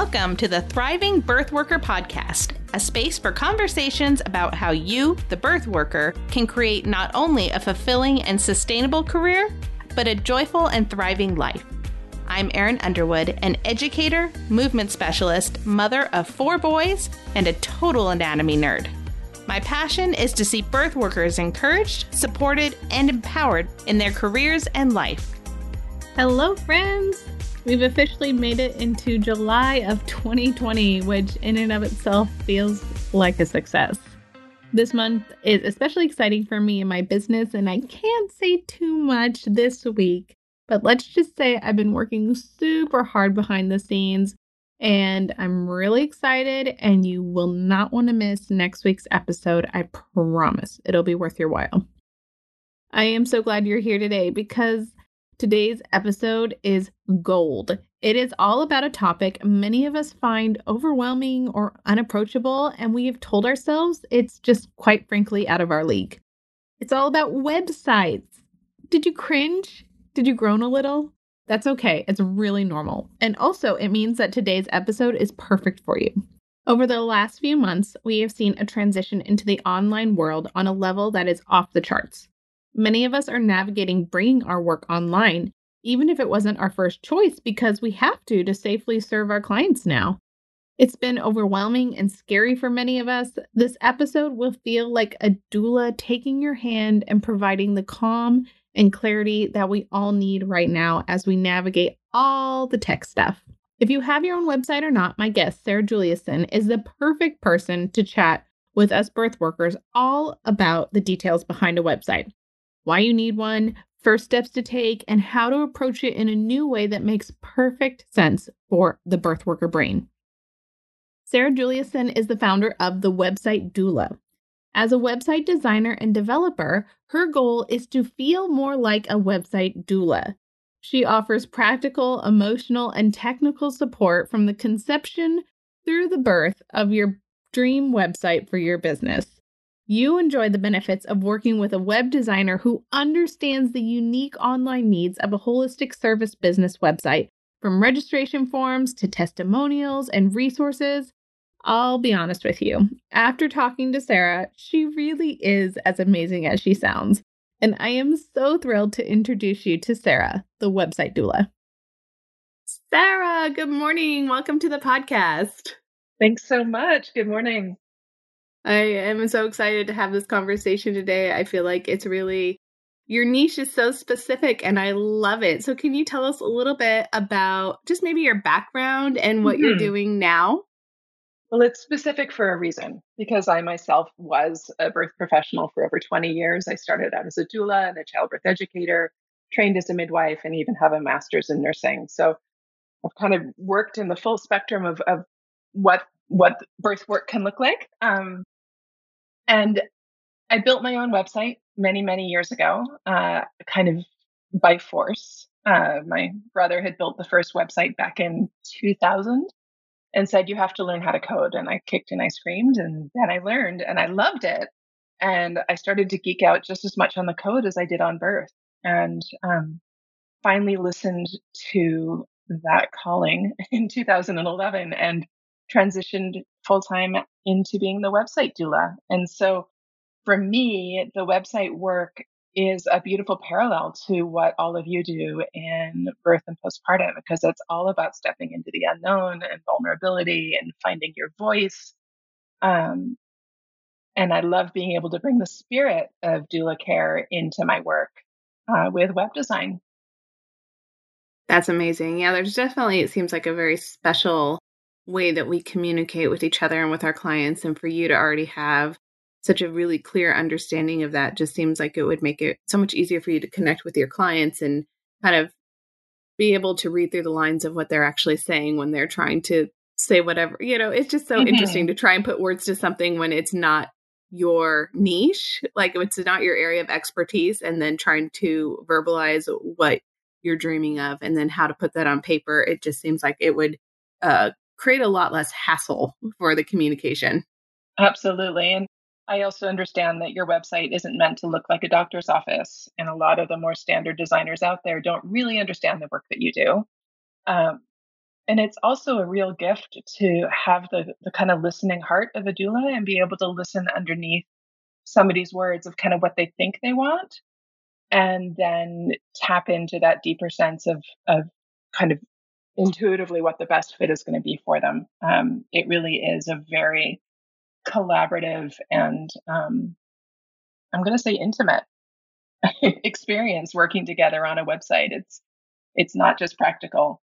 Welcome to the Thriving Birth Worker Podcast, a space for conversations about how you, the birth worker, can create not only a fulfilling and sustainable career, but a joyful and thriving life. I'm Erin Underwood, an educator, movement specialist, mother of four boys, and a total anatomy nerd. My passion is to see birth workers encouraged, supported, and empowered in their careers and life. Hello, friends! We've officially made it into July of 2020, which in and of itself feels like a success. This month is especially exciting for me in my business, and I can't say too much this week, but let's just say I've been working super hard behind the scenes, and I'm really excited, and you will not want to miss next week's episode. I promise it'll be worth your while. I am so glad you're here today because Today's episode is gold. It is all about a topic many of us find overwhelming or unapproachable, and we have told ourselves it's just quite frankly out of our league. It's all about websites. Did you cringe? Did you groan a little? That's okay, it's really normal. And also, it means that today's episode is perfect for you. Over the last few months, we have seen a transition into the online world on a level that is off the charts. Many of us are navigating bringing our work online, even if it wasn't our first choice, because we have to to safely serve our clients now. It's been overwhelming and scary for many of us. This episode will feel like a doula taking your hand and providing the calm and clarity that we all need right now as we navigate all the tech stuff. If you have your own website or not, my guest, Sarah Juliusson, is the perfect person to chat with us birth workers all about the details behind a website why you need one, first steps to take, and how to approach it in a new way that makes perfect sense for the birth worker brain. Sarah Juliusson is the founder of the website Doula. As a website designer and developer, her goal is to feel more like a website doula. She offers practical, emotional, and technical support from the conception through the birth of your dream website for your business you enjoy the benefits of working with a web designer who understands the unique online needs of a holistic service business website, from registration forms to testimonials and resources. I'll be honest with you, after talking to Sarah, she really is as amazing as she sounds. And I am so thrilled to introduce you to Sarah, the website doula. Sarah, good morning. Welcome to the podcast. Thanks so much. Good morning. I am so excited to have this conversation today. I feel like it's really your niche is so specific and I love it. So can you tell us a little bit about just maybe your background and what mm-hmm. you're doing now? Well, it's specific for a reason because I myself was a birth professional for over 20 years. I started out as a doula and a childbirth educator, trained as a midwife, and even have a master's in nursing. So I've kind of worked in the full spectrum of, of what what birth work can look like. Um, and I built my own website many, many years ago, uh, kind of by force. Uh, my brother had built the first website back in 2000 and said, You have to learn how to code. And I kicked and I screamed. And then I learned and I loved it. And I started to geek out just as much on the code as I did on birth. And um, finally listened to that calling in 2011 and transitioned full time into being the website doula. And so for me, the website work is a beautiful parallel to what all of you do in birth and postpartum because it's all about stepping into the unknown and vulnerability and finding your voice. Um, and I love being able to bring the spirit of doula care into my work uh, with web design. That's amazing. Yeah, there's definitely, it seems like a very special way that we communicate with each other and with our clients. And for you to already have such a really clear understanding of that just seems like it would make it so much easier for you to connect with your clients and kind of be able to read through the lines of what they're actually saying when they're trying to say whatever. You know, it's just so mm-hmm. interesting to try and put words to something when it's not your niche, like it's not your area of expertise, and then trying to verbalize what you're dreaming of and then how to put that on paper. It just seems like it would uh, create a lot less hassle for the communication. Absolutely. And I also understand that your website isn't meant to look like a doctor's office. And a lot of the more standard designers out there don't really understand the work that you do. Um, and it's also a real gift to have the, the kind of listening heart of a doula and be able to listen underneath somebody's words of kind of what they think they want and then tap into that deeper sense of of kind of intuitively what the best fit is going to be for them. Um, it really is a very collaborative and um, i'm going to say intimate experience working together on a website. It's it's not just practical.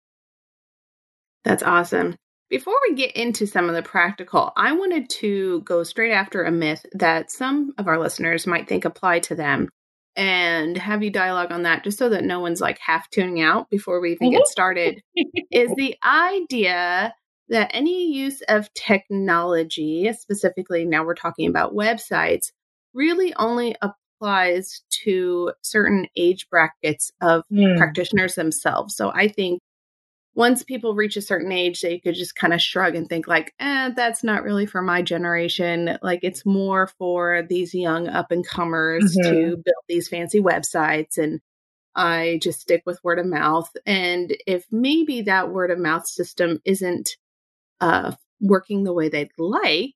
That's awesome. Before we get into some of the practical, I wanted to go straight after a myth that some of our listeners might think apply to them and have you dialogue on that just so that no one's like half tuning out before we even get started. is the idea that any use of technology, specifically now we're talking about websites, really only applies to certain age brackets of mm. practitioners themselves. So I think once people reach a certain age, they could just kind of shrug and think like, eh, that's not really for my generation. Like it's more for these young up and comers mm-hmm. to build these fancy websites and I just stick with word of mouth. And if maybe that word of mouth system isn't uh, working the way they'd like,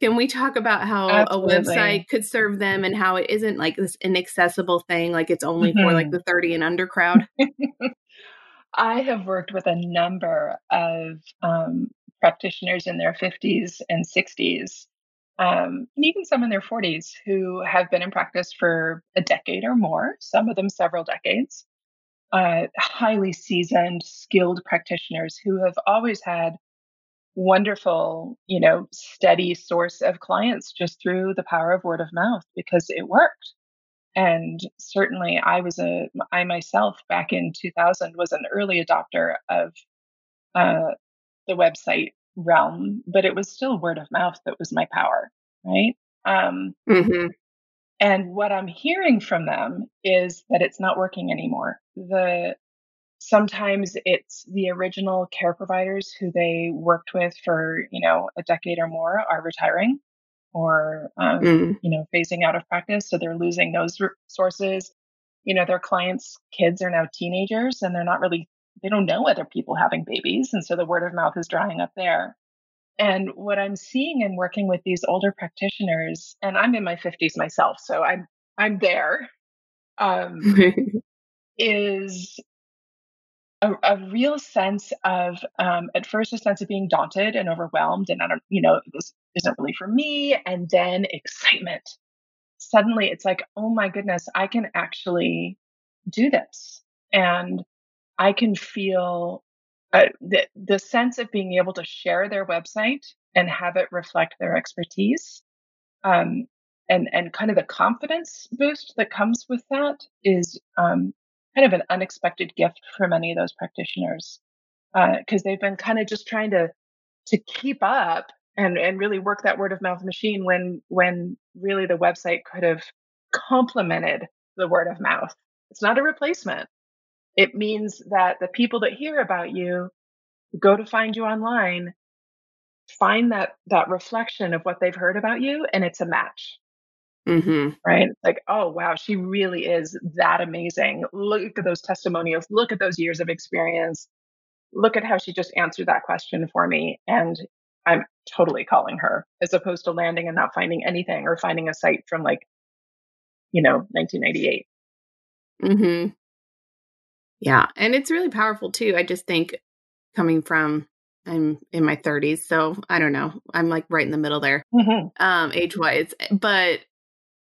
can we talk about how Absolutely. a website could serve them and how it isn't like this inaccessible thing, like it's only mm-hmm. for like mm-hmm. the 30 and under crowd? I have worked with a number of um, practitioners in their 50s and 60s, um, and even some in their 40s who have been in practice for a decade or more, some of them several decades. Uh, highly seasoned, skilled practitioners who have always had wonderful, you know, steady source of clients just through the power of word of mouth because it worked. And certainly, I was a, I myself back in 2000 was an early adopter of uh, the website realm, but it was still word of mouth that was my power, right? Um, mm-hmm. And what I'm hearing from them is that it's not working anymore. The sometimes it's the original care providers who they worked with for you know a decade or more are retiring or um, mm. you know phasing out of practice so they're losing those sources you know their clients kids are now teenagers and they're not really they don't know other people having babies and so the word of mouth is drying up there and what i'm seeing and working with these older practitioners and i'm in my 50s myself so i'm i'm there um, is a, a, real sense of um, at first a sense of being daunted and overwhelmed and i don't you know this isn't really for me and then excitement. Suddenly it's like oh my goodness i can actually do this. And i can feel uh, the, the sense of being able to share their website and have it reflect their expertise um, and and kind of the confidence boost that comes with that is um, kind of an unexpected gift for many of those practitioners because uh, they've been kind of just trying to to keep up and and really work that word of mouth machine when when really the website could have complemented the word of mouth it's not a replacement it means that the people that hear about you go to find you online find that that reflection of what they've heard about you and it's a match Mm-hmm. Right. Like, oh, wow, she really is that amazing. Look at those testimonials. Look at those years of experience. Look at how she just answered that question for me. And I'm totally calling her as opposed to landing and not finding anything or finding a site from like, you know, 1998. Mm-hmm. Yeah. And it's really powerful too. I just think coming from I'm in my 30s, so I don't know. I'm like right in the middle there, mm-hmm. um, age wise. But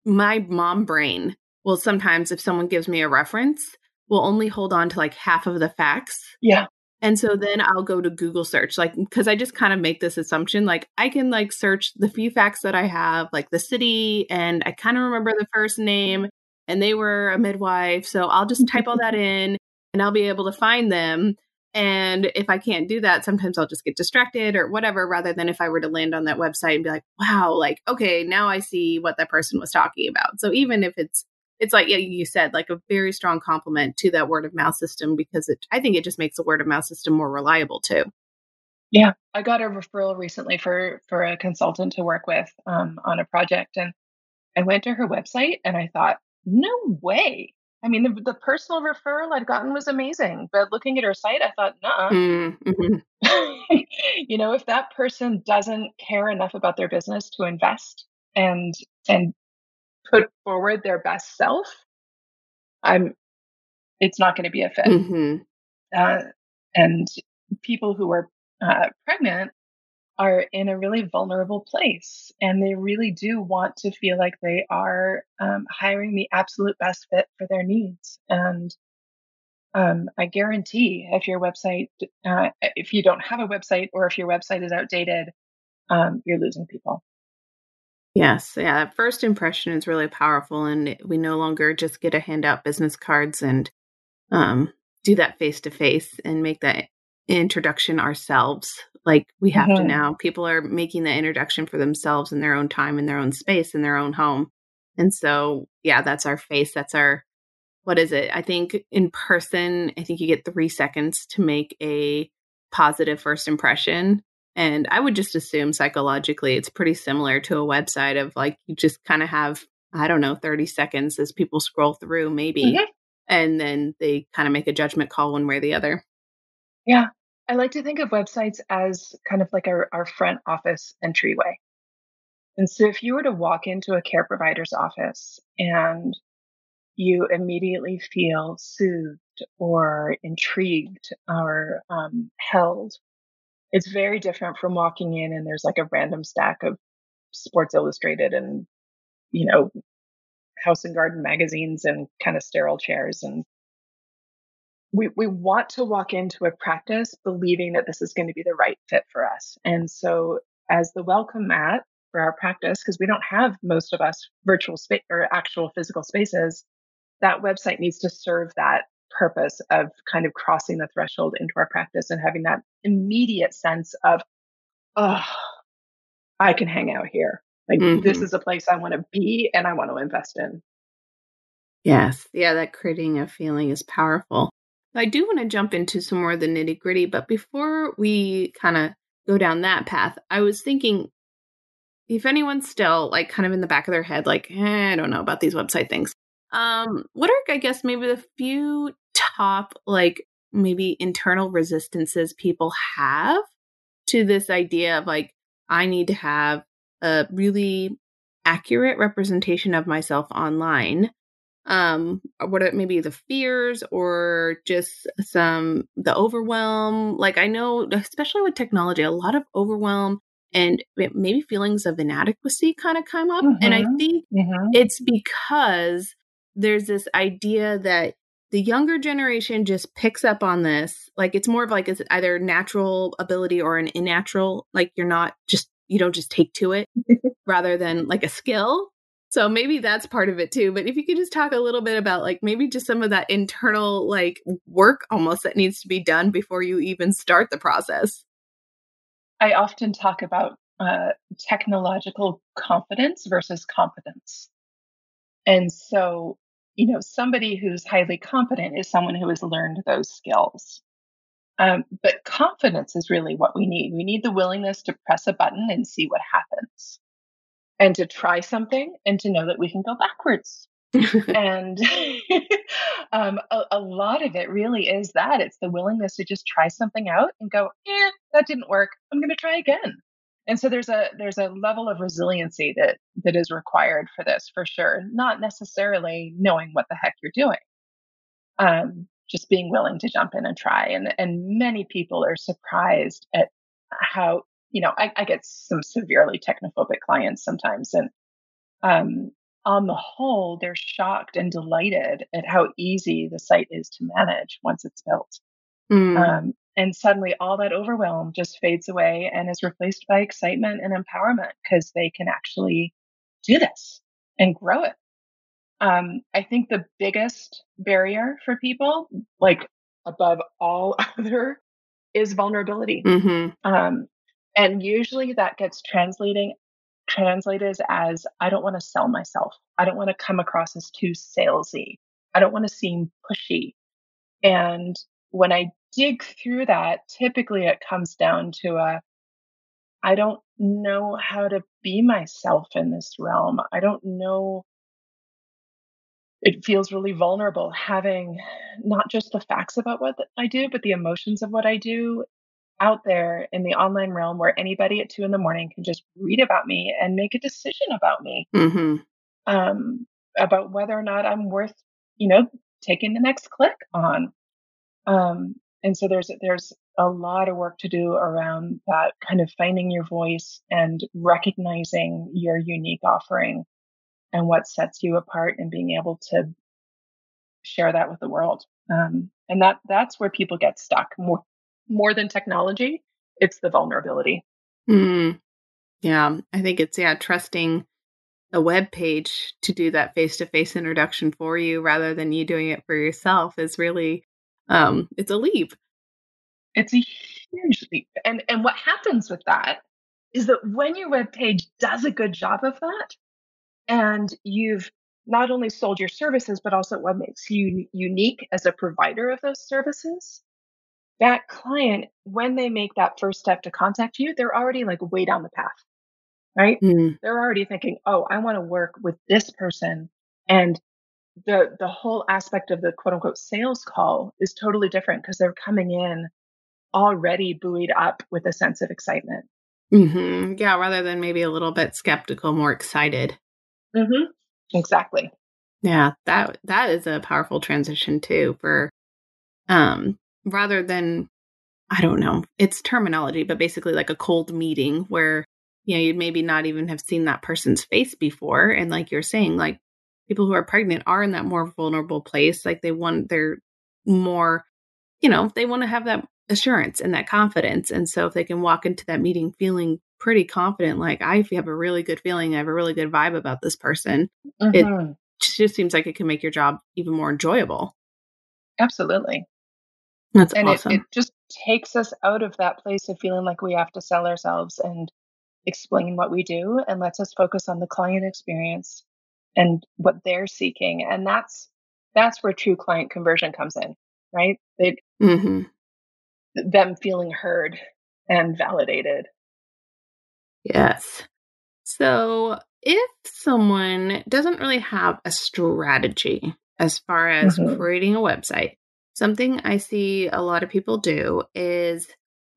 my mom brain will sometimes, if someone gives me a reference, will only hold on to like half of the facts. Yeah. And so then I'll go to Google search, like, because I just kind of make this assumption, like, I can like search the few facts that I have, like the city, and I kind of remember the first name, and they were a midwife. So I'll just type all that in and I'll be able to find them. And if I can't do that, sometimes I'll just get distracted or whatever, rather than if I were to land on that website and be like, wow, like, okay, now I see what that person was talking about. So even if it's, it's like you said, like a very strong compliment to that word of mouth system because it, I think it just makes the word of mouth system more reliable too. Yeah, I got a referral recently for for a consultant to work with um, on a project, and I went to her website and I thought, no way, I mean, the, the personal referral I'd gotten was amazing, but looking at her site, I thought, nah. Mm-hmm. you know, if that person doesn't care enough about their business to invest and and put forward their best self, I'm. It's not going to be a fit. Mm-hmm. Uh, and people who are uh, pregnant are in a really vulnerable place and they really do want to feel like they are um, hiring the absolute best fit for their needs and um, i guarantee if your website uh, if you don't have a website or if your website is outdated um, you're losing people yes yeah that first impression is really powerful and we no longer just get to hand out business cards and um, do that face to face and make that introduction ourselves like we have mm-hmm. to now people are making the introduction for themselves in their own time in their own space in their own home and so yeah that's our face that's our what is it i think in person i think you get three seconds to make a positive first impression and i would just assume psychologically it's pretty similar to a website of like you just kind of have i don't know 30 seconds as people scroll through maybe mm-hmm. and then they kind of make a judgment call one way or the other yeah I like to think of websites as kind of like our, our front office entryway. And so if you were to walk into a care provider's office and you immediately feel soothed or intrigued or um, held, it's very different from walking in and there's like a random stack of Sports Illustrated and, you know, House and Garden magazines and kind of sterile chairs and we, we want to walk into a practice believing that this is going to be the right fit for us. And so, as the welcome mat for our practice, because we don't have most of us virtual space or actual physical spaces, that website needs to serve that purpose of kind of crossing the threshold into our practice and having that immediate sense of, oh, I can hang out here. Like, mm-hmm. this is a place I want to be and I want to invest in. Yes. Yeah, that creating a feeling is powerful. I do want to jump into some more of the nitty gritty, but before we kind of go down that path, I was thinking if anyone's still like kind of in the back of their head, like, eh, I don't know about these website things. Um, what are, I guess, maybe the few top, like, maybe internal resistances people have to this idea of like, I need to have a really accurate representation of myself online um what are maybe the fears or just some the overwhelm like i know especially with technology a lot of overwhelm and maybe feelings of inadequacy kind of come up mm-hmm. and i mm-hmm. think mm-hmm. it's because there's this idea that the younger generation just picks up on this like it's more of like it's either natural ability or an unnatural like you're not just you don't just take to it rather than like a skill so maybe that's part of it too. But if you could just talk a little bit about like maybe just some of that internal like work almost that needs to be done before you even start the process. I often talk about uh, technological confidence versus competence. And so, you know, somebody who's highly competent is someone who has learned those skills. Um, but confidence is really what we need. We need the willingness to press a button and see what happens and to try something and to know that we can go backwards. and um, a, a, lot of it really is that it's the willingness to just try something out and go, eh, that didn't work. I'm going to try again. And so there's a there's a level of resiliency that that is required for this for sure. Not necessarily knowing what the heck you're doing, um, just being willing to jump in and try. And and many people are surprised at how you know, I, I get some severely technophobic clients sometimes. And um, on the whole, they're shocked and delighted at how easy the site is to manage once it's built. Mm. Um, and suddenly all that overwhelm just fades away and is replaced by excitement and empowerment because they can actually do this and grow it. Um, I think the biggest barrier for people, like above all other, is vulnerability. Mm-hmm. Um, and usually that gets translating translated as I don't want to sell myself. I don't want to come across as too salesy. I don't want to seem pushy. And when I dig through that, typically it comes down to a I don't know how to be myself in this realm. I don't know it feels really vulnerable having not just the facts about what I do, but the emotions of what I do out there in the online realm where anybody at two in the morning can just read about me and make a decision about me, mm-hmm. um, about whether or not I'm worth, you know, taking the next click on. Um, and so there's there's a lot of work to do around that kind of finding your voice and recognizing your unique offering and what sets you apart and being able to share that with the world. Um, and that that's where people get stuck more more than technology. It's the vulnerability. Mm. Yeah, I think it's yeah trusting a web page to do that face to face introduction for you rather than you doing it for yourself is really um, it's a leap. It's a huge leap. And and what happens with that is that when your web page does a good job of that, and you've not only sold your services, but also what makes you unique as a provider of those services, that client, when they make that first step to contact you, they're already like way down the path, right? Mm. They're already thinking, oh, I want to work with this person. And the the whole aspect of the quote unquote sales call is totally different because they're coming in already buoyed up with a sense of excitement. Mm-hmm. Yeah, rather than maybe a little bit skeptical, more excited. Mm-hmm. Exactly. Yeah, that that is a powerful transition too. For um, rather than I don't know, it's terminology, but basically like a cold meeting where you know you'd maybe not even have seen that person's face before, and like you're saying, like people who are pregnant are in that more vulnerable place. Like they want, they're more, you know, they want to have that assurance and that confidence. And so if they can walk into that meeting feeling pretty confident, like I have a really good feeling, I have a really good vibe about this person, mm-hmm. it just seems like it can make your job even more enjoyable. Absolutely. That's and awesome. It, it just takes us out of that place of feeling like we have to sell ourselves and explain what we do and lets us focus on the client experience and what they're seeking and that's that's where true client conversion comes in right they mm-hmm. them feeling heard and validated yes so if someone doesn't really have a strategy as far as mm-hmm. creating a website something i see a lot of people do is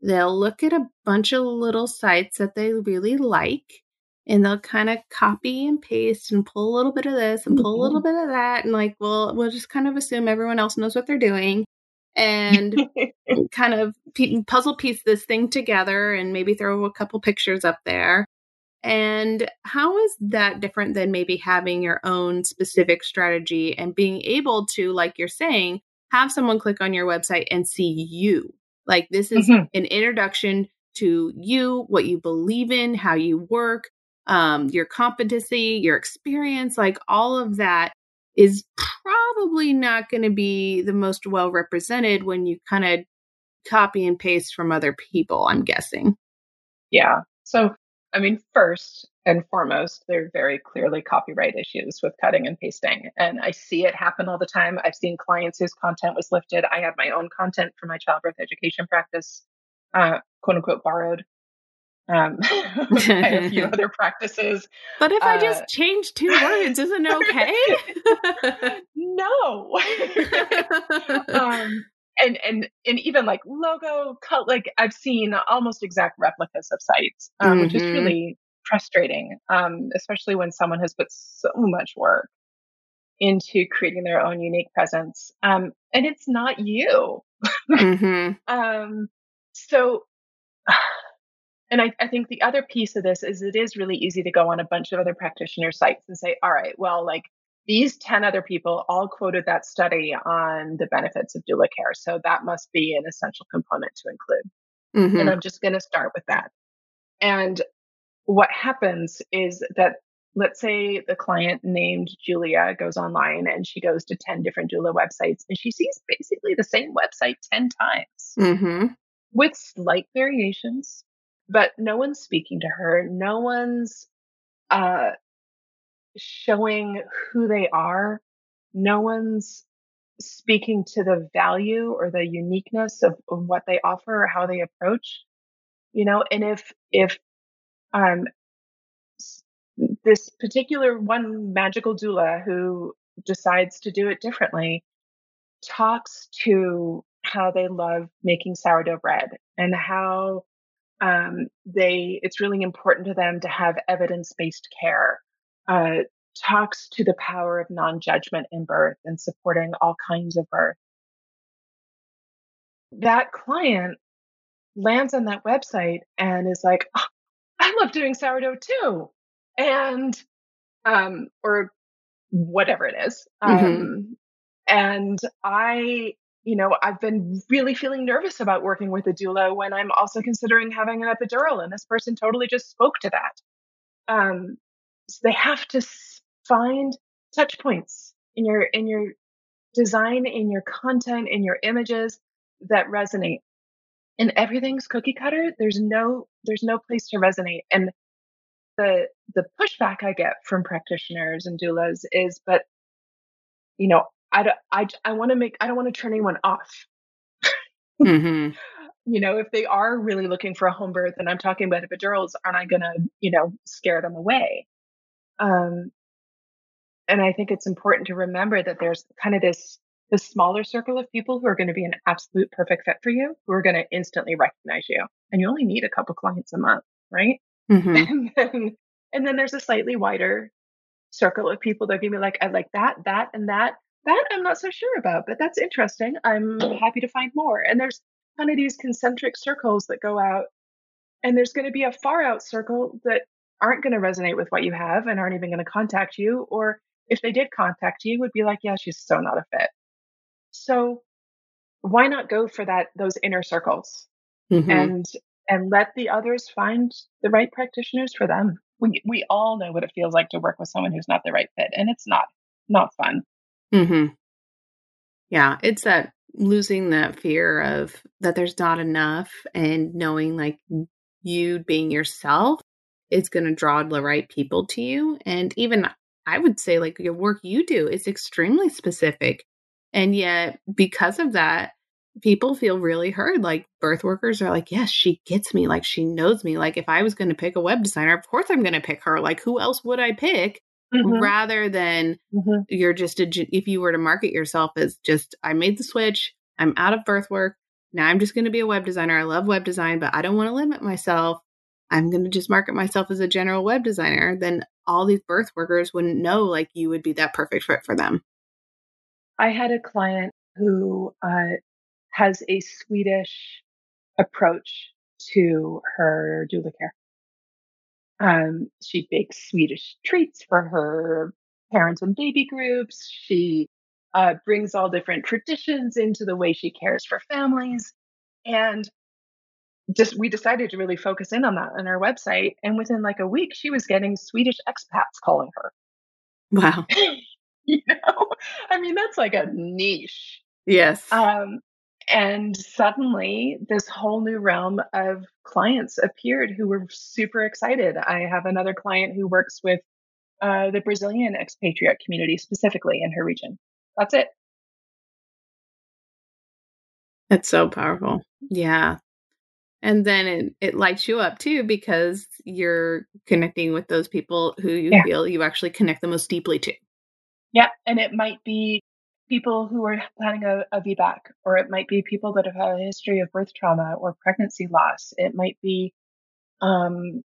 they'll look at a bunch of little sites that they really like and they'll kind of copy and paste and pull a little bit of this and pull a little mm-hmm. bit of that and like well we'll just kind of assume everyone else knows what they're doing and kind of puzzle piece this thing together and maybe throw a couple pictures up there and how is that different than maybe having your own specific strategy and being able to like you're saying have someone click on your website and see you like this is mm-hmm. an introduction to you, what you believe in, how you work, um, your competency, your experience, like all of that is probably not going to be the most well represented when you kind of copy and paste from other people, I'm guessing. Yeah. So, I mean, first and foremost, there are very clearly copyright issues with cutting and pasting. And I see it happen all the time. I've seen clients whose content was lifted. I have my own content for my childbirth education practice, uh, quote unquote, borrowed um, a few other practices. But if uh, I just uh, change two words, isn't okay? no. um, and and and even like logo cut, like I've seen almost exact replicas of sites, um, mm-hmm. which is mm-hmm. really frustrating, um, especially when someone has put so much work into creating their own unique presence, um, and it's not you. mm-hmm. um, so and I, I, think the other piece of this is it is really easy to go on a bunch of other practitioner sites and say, all right, well, like these 10 other people all quoted that study on the benefits of doula care. So that must be an essential component to include. Mm-hmm. And I'm just going to start with that. And what happens is that let's say the client named Julia goes online and she goes to 10 different doula websites and she sees basically the same website 10 times mm-hmm. with slight variations but no one's speaking to her. No one's uh, showing who they are. No one's speaking to the value or the uniqueness of, of what they offer or how they approach. You know, and if if um this particular one magical doula who decides to do it differently talks to how they love making sourdough bread and how um, they it's really important to them to have evidence-based care uh, talks to the power of non-judgment in birth and supporting all kinds of birth that client lands on that website and is like oh, i love doing sourdough too and um or whatever it is mm-hmm. um and i you know, I've been really feeling nervous about working with a doula when I'm also considering having an epidural, and this person totally just spoke to that. Um, so they have to find touch points in your in your design, in your content, in your images that resonate. And everything's cookie cutter. There's no there's no place to resonate. And the the pushback I get from practitioners and doulas is, but you know, I, I, I want to make, I don't want to turn anyone off. mm-hmm. You know, if they are really looking for a home birth and I'm talking about epidurals, aren't I going to, you know, scare them away? Um, and I think it's important to remember that there's kind of this, this smaller circle of people who are going to be an absolute perfect fit for you, who are going to instantly recognize you. And you only need a couple clients a month, right? Mm-hmm. And, then, and then there's a slightly wider circle of people that are going to be like, I like that, that, and that. That I'm not so sure about, but that's interesting. I'm happy to find more. And there's kind of these concentric circles that go out, and there's going to be a far out circle that aren't going to resonate with what you have and aren't even going to contact you. Or if they did contact you, would be like, yeah, she's so not a fit. So why not go for that those inner circles mm-hmm. and and let the others find the right practitioners for them. We we all know what it feels like to work with someone who's not the right fit, and it's not not fun. Mm-hmm. Yeah, it's that losing that fear of that there's not enough and knowing like you being yourself is going to draw the right people to you. And even I would say, like, your work you do is extremely specific. And yet, because of that, people feel really heard. Like, birth workers are like, yes, she gets me. Like, she knows me. Like, if I was going to pick a web designer, of course I'm going to pick her. Like, who else would I pick? Mm-hmm. rather than mm-hmm. you're just a, if you were to market yourself as just I made the switch, I'm out of birth work. Now I'm just going to be a web designer. I love web design, but I don't want to limit myself. I'm going to just market myself as a general web designer. Then all these birth workers wouldn't know like you would be that perfect fit for them. I had a client who uh, has a Swedish approach to her doula care. Um, she bakes Swedish treats for her parents and baby groups. She uh, brings all different traditions into the way she cares for families. And just we decided to really focus in on that on our website. And within like a week, she was getting Swedish expats calling her. Wow. you know, I mean, that's like a niche. Yes. Um, and suddenly, this whole new realm of clients appeared who were super excited. I have another client who works with uh, the Brazilian expatriate community specifically in her region. That's it. That's so powerful. Yeah. And then it, it lights you up too because you're connecting with those people who you yeah. feel you actually connect the most deeply to. Yeah. And it might be people who are planning a, a VBAC, or it might be people that have had a history of birth trauma or pregnancy loss. It might be um,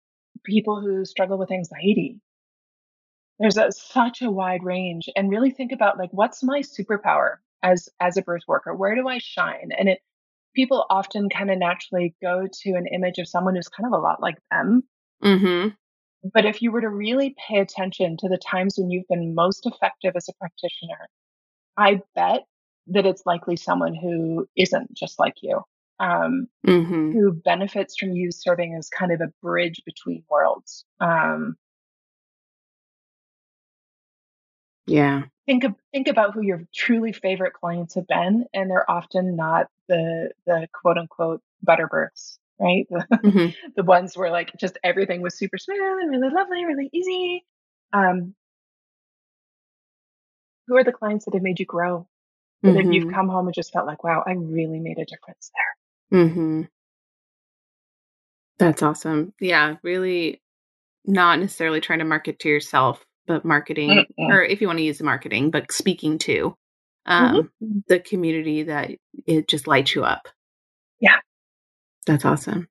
people who struggle with anxiety. There's a, such a wide range, and really think about like, what's my superpower as as a birth worker? Where do I shine? And it people often kind of naturally go to an image of someone who's kind of a lot like them. Mm-hmm. But if you were to really pay attention to the times when you've been most effective as a practitioner, I bet that it's likely someone who isn't just like you, um, mm-hmm. who benefits from you serving as kind of a bridge between worlds. Um, yeah. Think of, think about who your truly favorite clients have been, and they're often not the the quote unquote butterbirths, right? The, mm-hmm. the ones where like just everything was super smooth and really lovely, really easy. Um, who are the clients that have made you grow? That mm-hmm. you've come home and just felt like, wow, I really made a difference there. Mm-hmm. That's awesome. Yeah, really not necessarily trying to market to yourself, but marketing, Mm-mm. or if you want to use the marketing, but speaking to um, Mm-hmm. the community that it just lights you up. Yeah. That's awesome.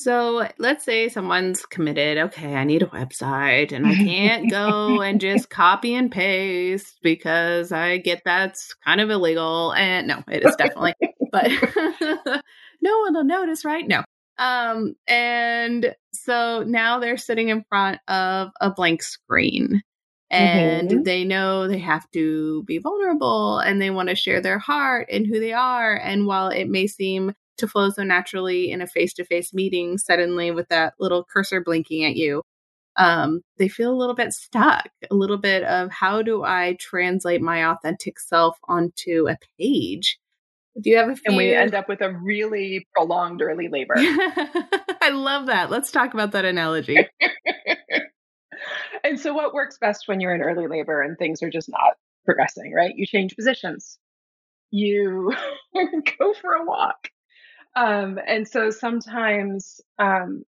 So let's say someone's committed. Okay, I need a website and I can't go and just copy and paste because I get that's kind of illegal. And no, it is definitely, but no one will notice, right? No. Um, and so now they're sitting in front of a blank screen and Mhm. they know they have to be vulnerable and they want to share their heart and who they are. And while it may seem to flow so naturally in a face to face meeting, suddenly with that little cursor blinking at you, um, they feel a little bit stuck, a little bit of how do I translate my authentic self onto a page? Do you have a few? And we end up with a really prolonged early labor. I love that. Let's talk about that analogy. and so, what works best when you're in early labor and things are just not progressing, right? You change positions, you go for a walk. Um, and so, sometimes um,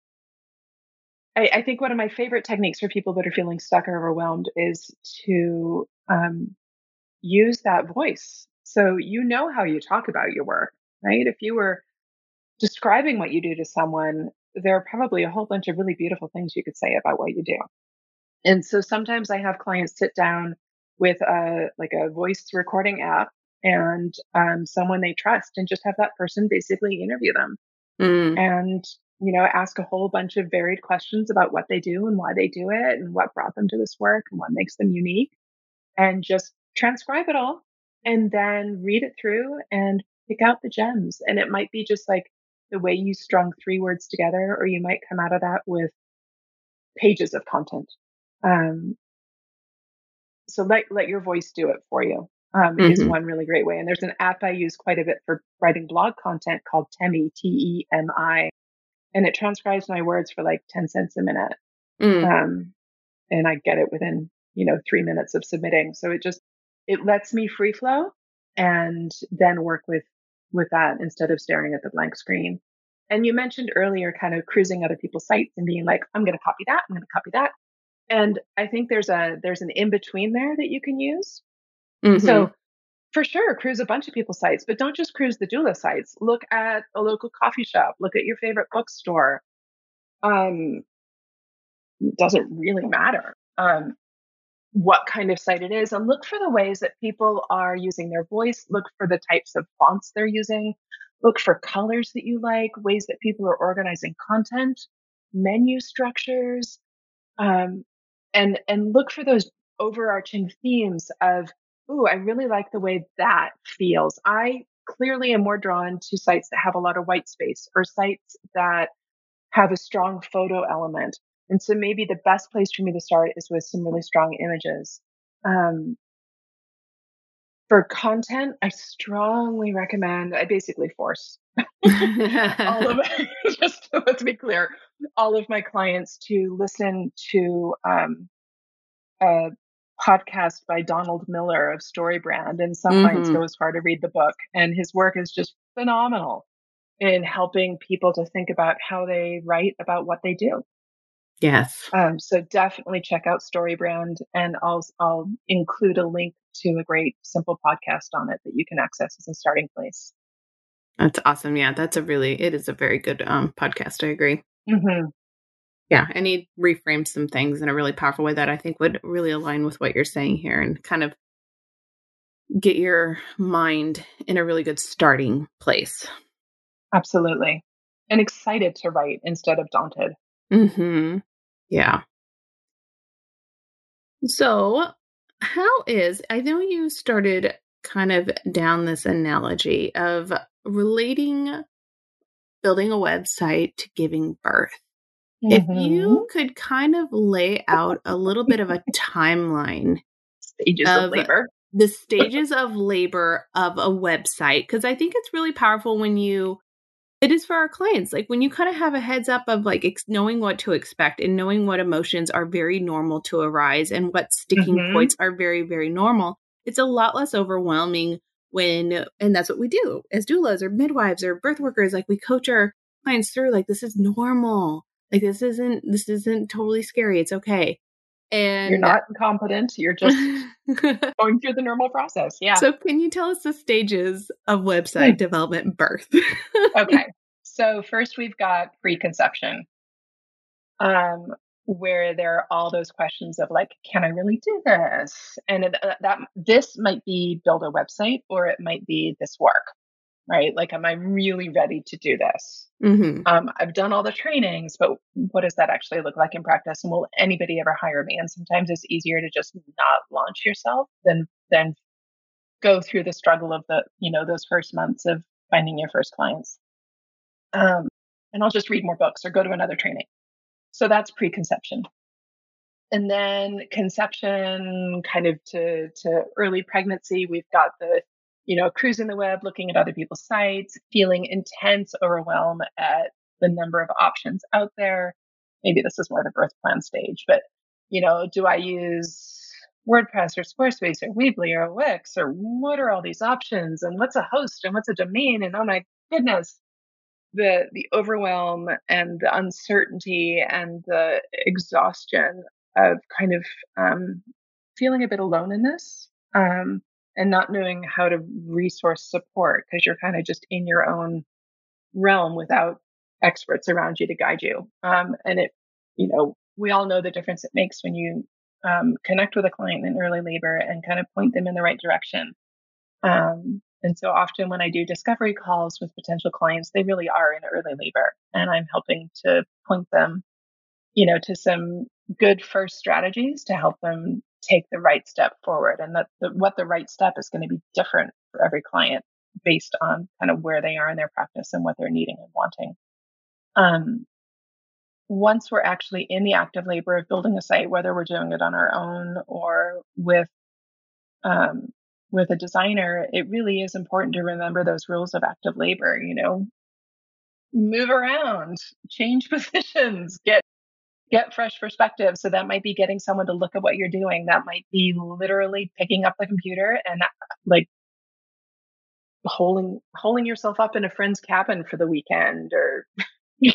I, I think one of my favorite techniques for people that are feeling stuck or overwhelmed is to um, use that voice. So, you know how you talk about your work, right? If you were describing what you do to someone, there are probably a whole bunch of really beautiful things you could say about what you do. And so sometimes I have clients sit down with a like a voice recording app and um, someone they trust, and just have that person basically interview them Mm, and you know ask a whole bunch of varied questions about what they do and why they do it and what brought them to this work and what makes them unique, and just transcribe it all and then read it through and pick out the gems. And it might be just like the way you strung three words together, or you might come out of that with pages of content. Um, so let let your voice do it for you um, is Mhm. one really great way. And there's an app I use quite a bit for writing blog content called Temi T E M I, and it transcribes my words for like ten cents a minute. mm, Um, and I get it within you know three minutes of submitting. So it just it lets me free flow and then work with with that instead of staring at the blank screen. And you mentioned earlier kind of cruising other people's sites and being like, I'm going to copy that, I'm going to copy that. And I think there's a there's an in between there that you can use. Mhm. So for sure, cruise a bunch of people's sites, but don't just cruise the doula sites. Look at a local coffee shop. Look at your favorite bookstore. Um, doesn't really matter um, what kind of site it is, and look for the ways that people are using their voice. Look for the types of fonts they're using. Look for colors that you like, ways that people are organizing content, menu structures, um, and and look for those overarching themes of ooh i really like the way that feels. I clearly am more drawn to sites that have a lot of white space or sites that have a strong photo element. And so maybe the best place for me to start is with some really strong images. Um, for content i strongly recommend i basically force all of just let's be clear all of my clients to listen to um, a podcast by donald miller of storybrand and some clients Mhm. go as far to read the book and his work is just phenomenal in helping people to think about how they write about what they do yes. um, so definitely check out storybrand and I'll, I'll include a link to a great simple podcast on it that you can access as a starting place That's awesome. Yeah, that's a really it is a very good um podcast. I agree. hmm Yeah, and he reframed some things in a really powerful way that I think would really align with what you're saying here and kind of get your mind in a really good starting place. absolutely and excited to write instead of daunted Mhm. Yeah. So, how is I know you started kind of down this analogy of relating building a website to giving birth. If Mm-hmm. you could kind of lay out a little bit of a timeline, stages of, of- labor the stages of labor of a website, because I think it's really powerful when you, it is for our clients, like when you kind of have a heads up of like ex- knowing what to expect and knowing what emotions are very normal to arise and what sticking Mhm. points are very, very normal. It's a lot less overwhelming when, and that's what we do as doulas or midwives or birth workers. Like we coach our clients through, like, this is normal. Like this isn't, this isn't totally scary. It's okay. And you're not incompetent. You're just going through the normal process. Yeah. So, can you tell us the stages of website development birth? okay. So, first we've got preconception, um, where there are all those questions of like, can I really do this? And uh, that this might be build a website, or it might be this work right? Like, am I really ready to do this? Mm-hmm. Um, I've done all the trainings, but what does that actually look like in practice? And will anybody ever hire me? And sometimes it's easier to just not launch yourself than than go through the struggle of the you know those first months of finding your first clients. Um, and I'll just read more books or go to another training. So that's preconception. And then conception, kind of to to early pregnancy, we've got the you know, cruising the web, looking at other people's sites, feeling intense overwhelm at the number of options out there. Maybe this is more the birth plan stage, but you know, do I use WordPress or Squarespace or Weebly or Wix or what are all these options and what's a host and what's a domain and oh my goodness, the the overwhelm and the uncertainty and the exhaustion of kind of um, feeling a bit alone in this. Um, and not knowing how to resource support because you're kind of just in your own realm without experts around you to guide you. Um, and it, you know, we all know the difference it makes when you um, connect with a client in early labor and kind of point them in the right direction. Um, and so often when I do discovery calls with potential clients, they really are in early labor and I'm helping to point them, you know, to some good first strategies to help them take the right step forward and that the, what the right step is going to be different for every client based on kind of where they are in their practice and what they're needing and wanting. Um, once we're actually in the active labor of building a site, whether we're doing it on our own or with um, with a designer, it really is important to remember those rules of active labor. You know, move around, change positions, get get fresh perspective. So that might be getting someone to look at what you're doing. That might be literally picking up the computer and like holding holding yourself up in a friend's cabin for the weekend or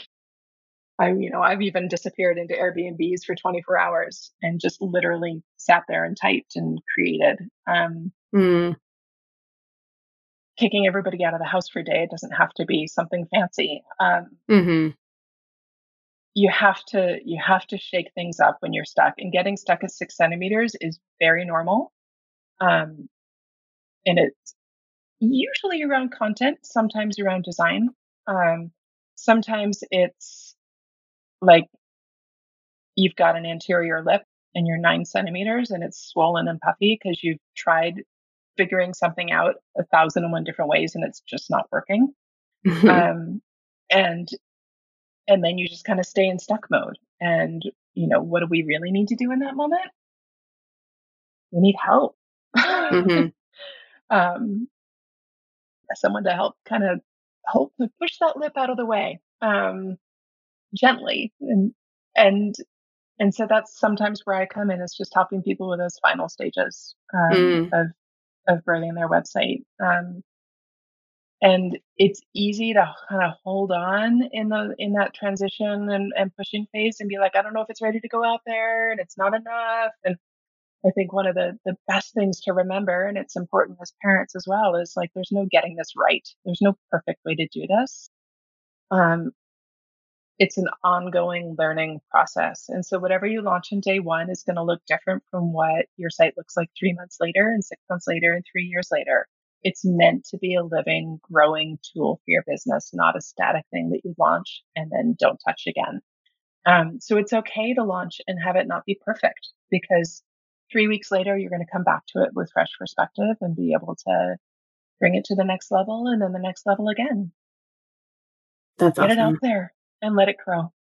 I you know, I've even disappeared into Airbnbs for 24 hours and just literally sat there and typed and created. Um mm. Kicking everybody out of the house for a day. It doesn't have to be something fancy. Um, mm-hmm you have to you have to shake things up when you're stuck and getting stuck at six centimeters is very normal um, and it's usually around content sometimes around design um, sometimes it's like you've got an anterior lip and you're nine centimeters and it's swollen and puffy because you've tried figuring something out a thousand and one different ways and it's just not working. Um, and and then you just kind of stay in stuck mode. And, you know, what do we really need to do in that moment? We need help. Mm-hmm. um, someone to help kind of help to push that lip out of the way um, gently and and and so that's sometimes where I come in is just helping people with those final stages um, mm. of of birthing their website. Um, and it's easy to kind of hold on in the in that transition and, and pushing phase and be like i don't know if it's ready to go out there and it's not enough. And i think one of the the best things to remember and it's important as parents as well is like there's no getting this right. There's no perfect way to do this. Um it's an ongoing learning process. And so whatever you launch in day one is going to look different from what your site looks like three months later and six months later and three years later it's meant to be a living, growing tool for your business, not a static thing that you launch and then don't touch again. Um, so it's okay to launch and have it not be perfect because three weeks later, you're going to come back to it with fresh perspective and be able to bring it to the next level and then the next level again. That's Get awesome. it out there and let it grow.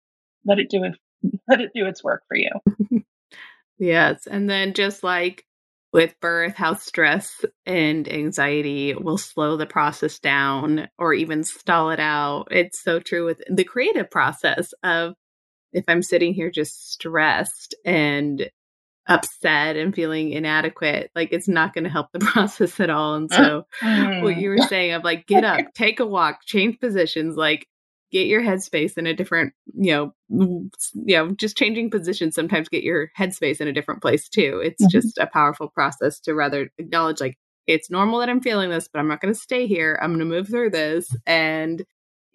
Let it do it. Let it do its work for you. yes. And then just like with birth, how stress and anxiety will slow the process down or even stall it out. It's so true with the creative process of if I'm sitting here just stressed and upset and feeling inadequate, like it's not going to help the process at all. And mm, so, what mm. you were saying of like, get up, take a walk, change positions, like get your headspace in a different, you know, you know, just changing positions sometimes get your headspace in a different place too. It's mm-hmm. just a powerful process to rather acknowledge like it's normal that I'm feeling this, but I'm not going to stay here. I'm going to move through this and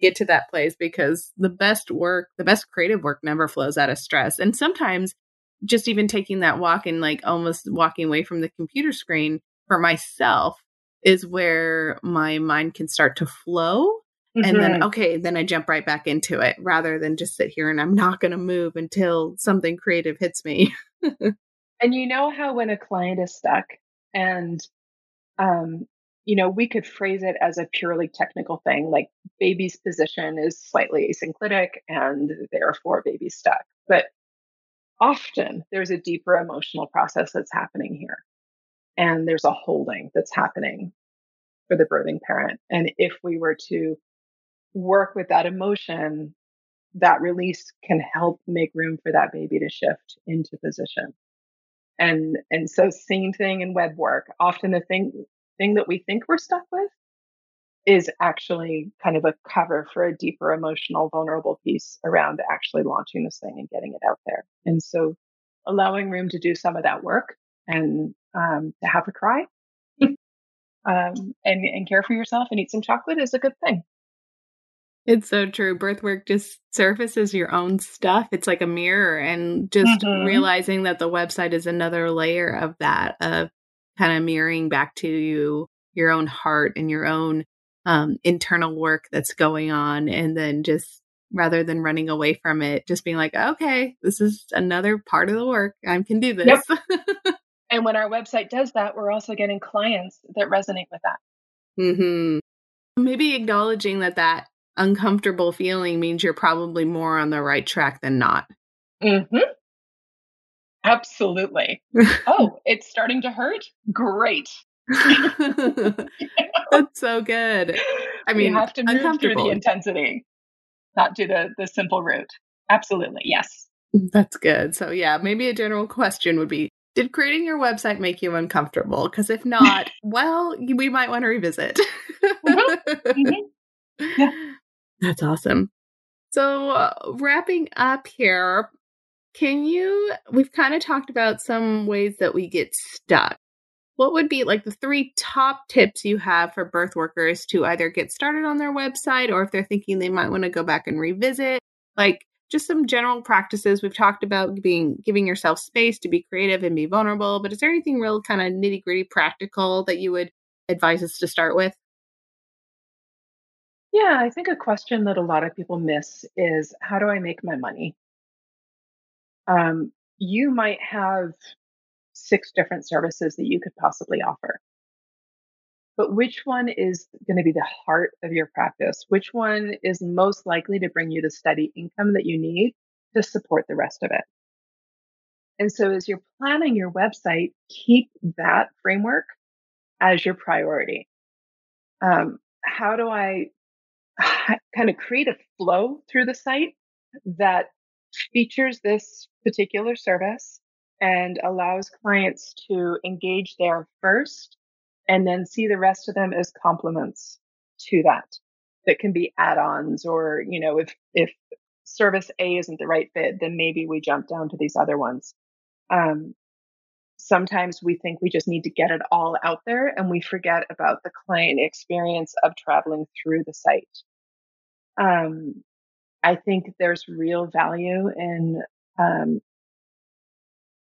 get to that place because the best work, the best creative work never flows out of stress. And sometimes just even taking that walk and like almost walking away from the computer screen for myself is where my mind can start to flow. Mm-hmm. And then, mm-hmm. okay, then I jump right back into it rather than just sit here and I'm not going to move until something creative hits me. and you know how when a client is stuck and, um, you know, we could phrase it as a purely technical thing, like baby's position is slightly asynclitic and therefore baby's stuck. But often there's a deeper emotional process that's happening here and there's a holding that's happening for the birthing parent. And if we were to work with that emotion, that release can help make room for that baby to shift into position. And and so same thing in web work. Often the thing thing that we think we're stuck with is actually kind of a cover for a deeper emotional vulnerable piece around actually launching this thing and getting it out there. And so allowing room to do some of that work and um, to have a cry um, and, and care for yourself and eat some chocolate is a good thing. It's so true. Birth work just surfaces your own stuff. It's like a mirror, and just mm-hmm. realizing that the website is another layer of that, of kind of mirroring back to you your own heart and your own um, internal work that's going on. And then just rather than running away from it, just being like, okay, this is another part of the work. I can do this. Yep. And when our website does that, we're also getting clients that resonate with that. Mm-hmm. Maybe acknowledging that that uncomfortable feeling means you're probably more on the right track than not. hmm Absolutely. oh, it's starting to hurt? Great. That's so good. I mean, you have to move through the intensity, not do the the simple route. Absolutely, yes. That's good. So yeah, maybe a general question would be did creating your website make you uncomfortable? Because if not, well, we might want to revisit. Mm-hmm. Yeah. That's awesome. So, uh, wrapping up here, can you? We've kind of talked about some ways that we get stuck. What would be like the three top tips you have for birth workers to either get started on their website or if they're thinking they might want to go back and revisit? Like, just some general practices. We've talked about being giving yourself space to be creative and be vulnerable, but is there anything real kind of nitty gritty practical that you would advise us to start with? Yeah, I think a question that a lot of people miss is how do I make my money? Um, you might have six different services that you could possibly offer but which one is going to be the heart of your practice? Which one is most likely to bring you the steady income that you need to support the rest of it? And so as you're planning your website, keep that framework as your priority. Um, how do I kind of create a flow through the site that features this particular service and allows clients to engage there first and then see the rest of them as complements to that. That can be add-ons or you know if if service a isn't the right fit then maybe we jump down to these other ones. Um, sometimes we think we just need to get it all out there and we forget about the client experience of traveling through the site um, i think there's real value in um,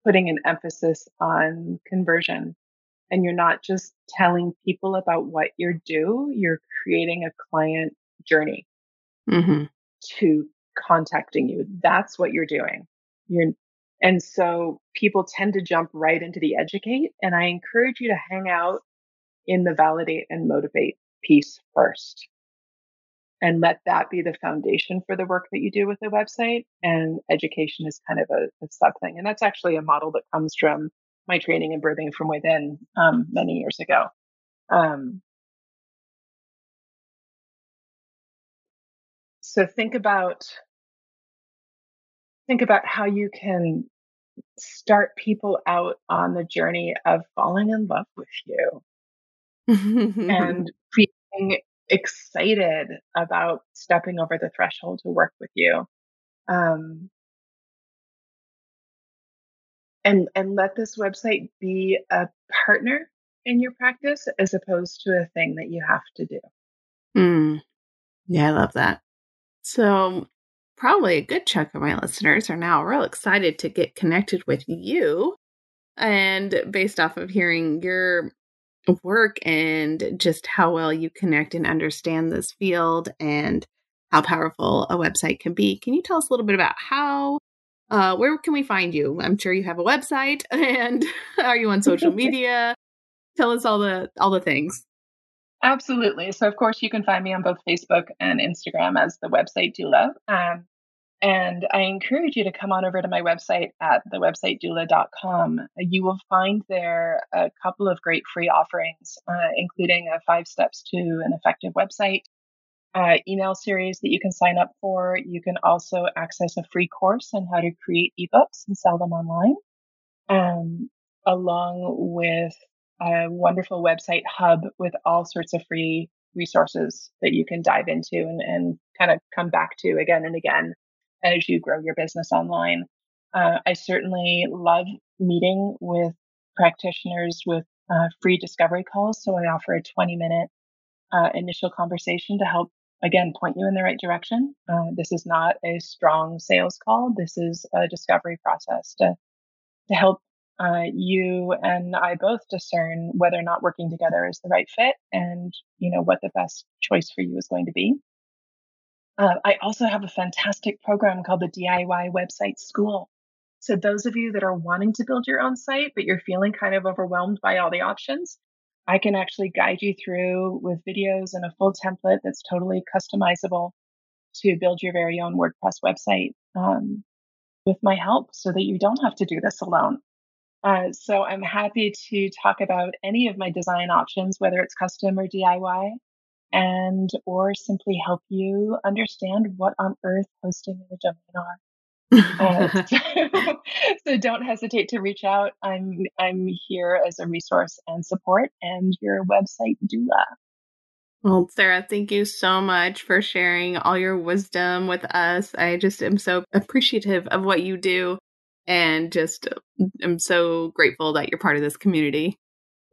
putting an emphasis on conversion and you're not just telling people about what you do, you're creating a client journey mm-hmm. to contacting you. That's what you're doing. You're, and so people tend to jump right into the educate. And I encourage you to hang out in the validate and motivate piece first and let that be the foundation for the work that you do with the website. And education is kind of a, a sub thing. And that's actually a model that comes from my training in birthing from within um, many years ago. Um, so think about think about how you can start people out on the journey of falling in love with you and creating excited about stepping over the threshold to work with you. Um, and and let this website be a partner in your practice as opposed to a thing that you have to do. Mm. Yeah, I love that. So, probably a good chunk of my listeners are now real excited to get connected with you. And based off of hearing your work and just how well you connect and understand this field and how powerful a website can be, can you tell us a little bit about how uh, where can we find you? I'm sure you have a website, and are you on social media? Tell us all the all the things. Absolutely. So, of course, you can find me on both Facebook and Instagram as the website doula. Um, and I encourage you to come on over to my website at thewebsitedoula.com. You will find there a couple of great free offerings, uh, including a five steps to an effective website uh, email series that you can sign up for. You can also access a free course on how to create ebooks and sell them online, um, along with a wonderful website hub with all sorts of free resources that you can dive into and, and kind of come back to again and again as you grow your business online. Uh, I certainly love meeting with practitioners with uh, free discovery calls. So I offer a 20 minute uh, initial conversation to help, again, point you in the right direction. Uh, this is not a strong sales call. This is a discovery process to, to help uh, you and I both discern whether or not working together is the right fit and, you know, what the best choice for you is going to be. Uh, I also have a fantastic program called the DIY Website School. So, those of you that are wanting to build your own site, but you're feeling kind of overwhelmed by all the options, I can actually guide you through with videos and a full template that's totally customizable to build your very own WordPress website um, with my help so that you don't have to do this alone. Uh, so, I'm happy to talk about any of my design options, whether it's custom or DIY and or simply help you understand what on earth hosting and a domain are. uh, so, so, don't hesitate to reach out. I'm I'm here as a resource and support and your website doula. Well, Sarah, thank you so much for sharing all your wisdom with us. I just am so appreciative of what you do and just am so grateful that you're part of this community.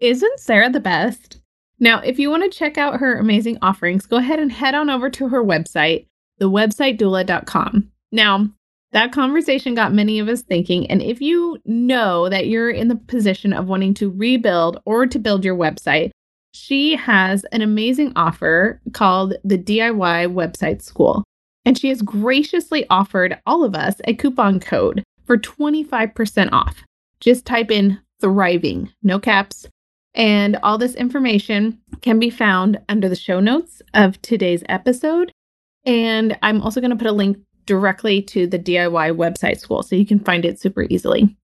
Isn't Sarah the best? Now, if you want to check out her amazing offerings, go ahead and head on over to her website, thewebsitedoula.com. Now, that conversation got many of us thinking, and if you know that you're in the position of wanting to rebuild or to build your website, she has an amazing offer called the DIY Website School. And she has graciously offered all of us a coupon code for 25% off. Just type in thriving, no caps, and all this information can be found under the show notes of today's episode. And I'm also going to put a link directly to the DIY website school so you can find it super easily.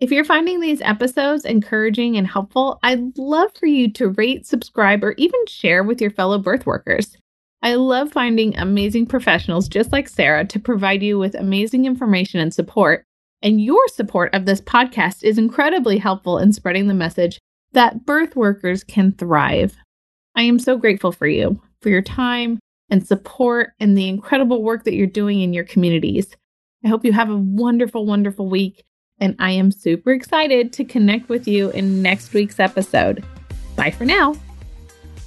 If you're finding these episodes encouraging and helpful, I'd love for you to rate, subscribe, or even share with your fellow birth workers. I love finding amazing professionals just like Sarah to provide you with amazing information and support. And your support of this podcast is incredibly helpful in spreading the message that birth workers can thrive. I am so grateful for you, for your time and support, and the incredible work that you're doing in your communities. I hope you have a wonderful, wonderful week, and I am super excited to connect with you in next week's episode. Bye for now.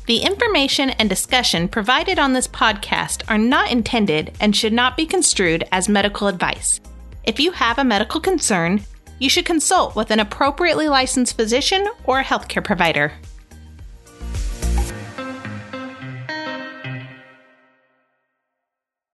The information and discussion provided on this podcast are not intended and should not be construed as medical advice. If you have a medical concern, you should consult with an appropriately licensed physician or healthcare provider.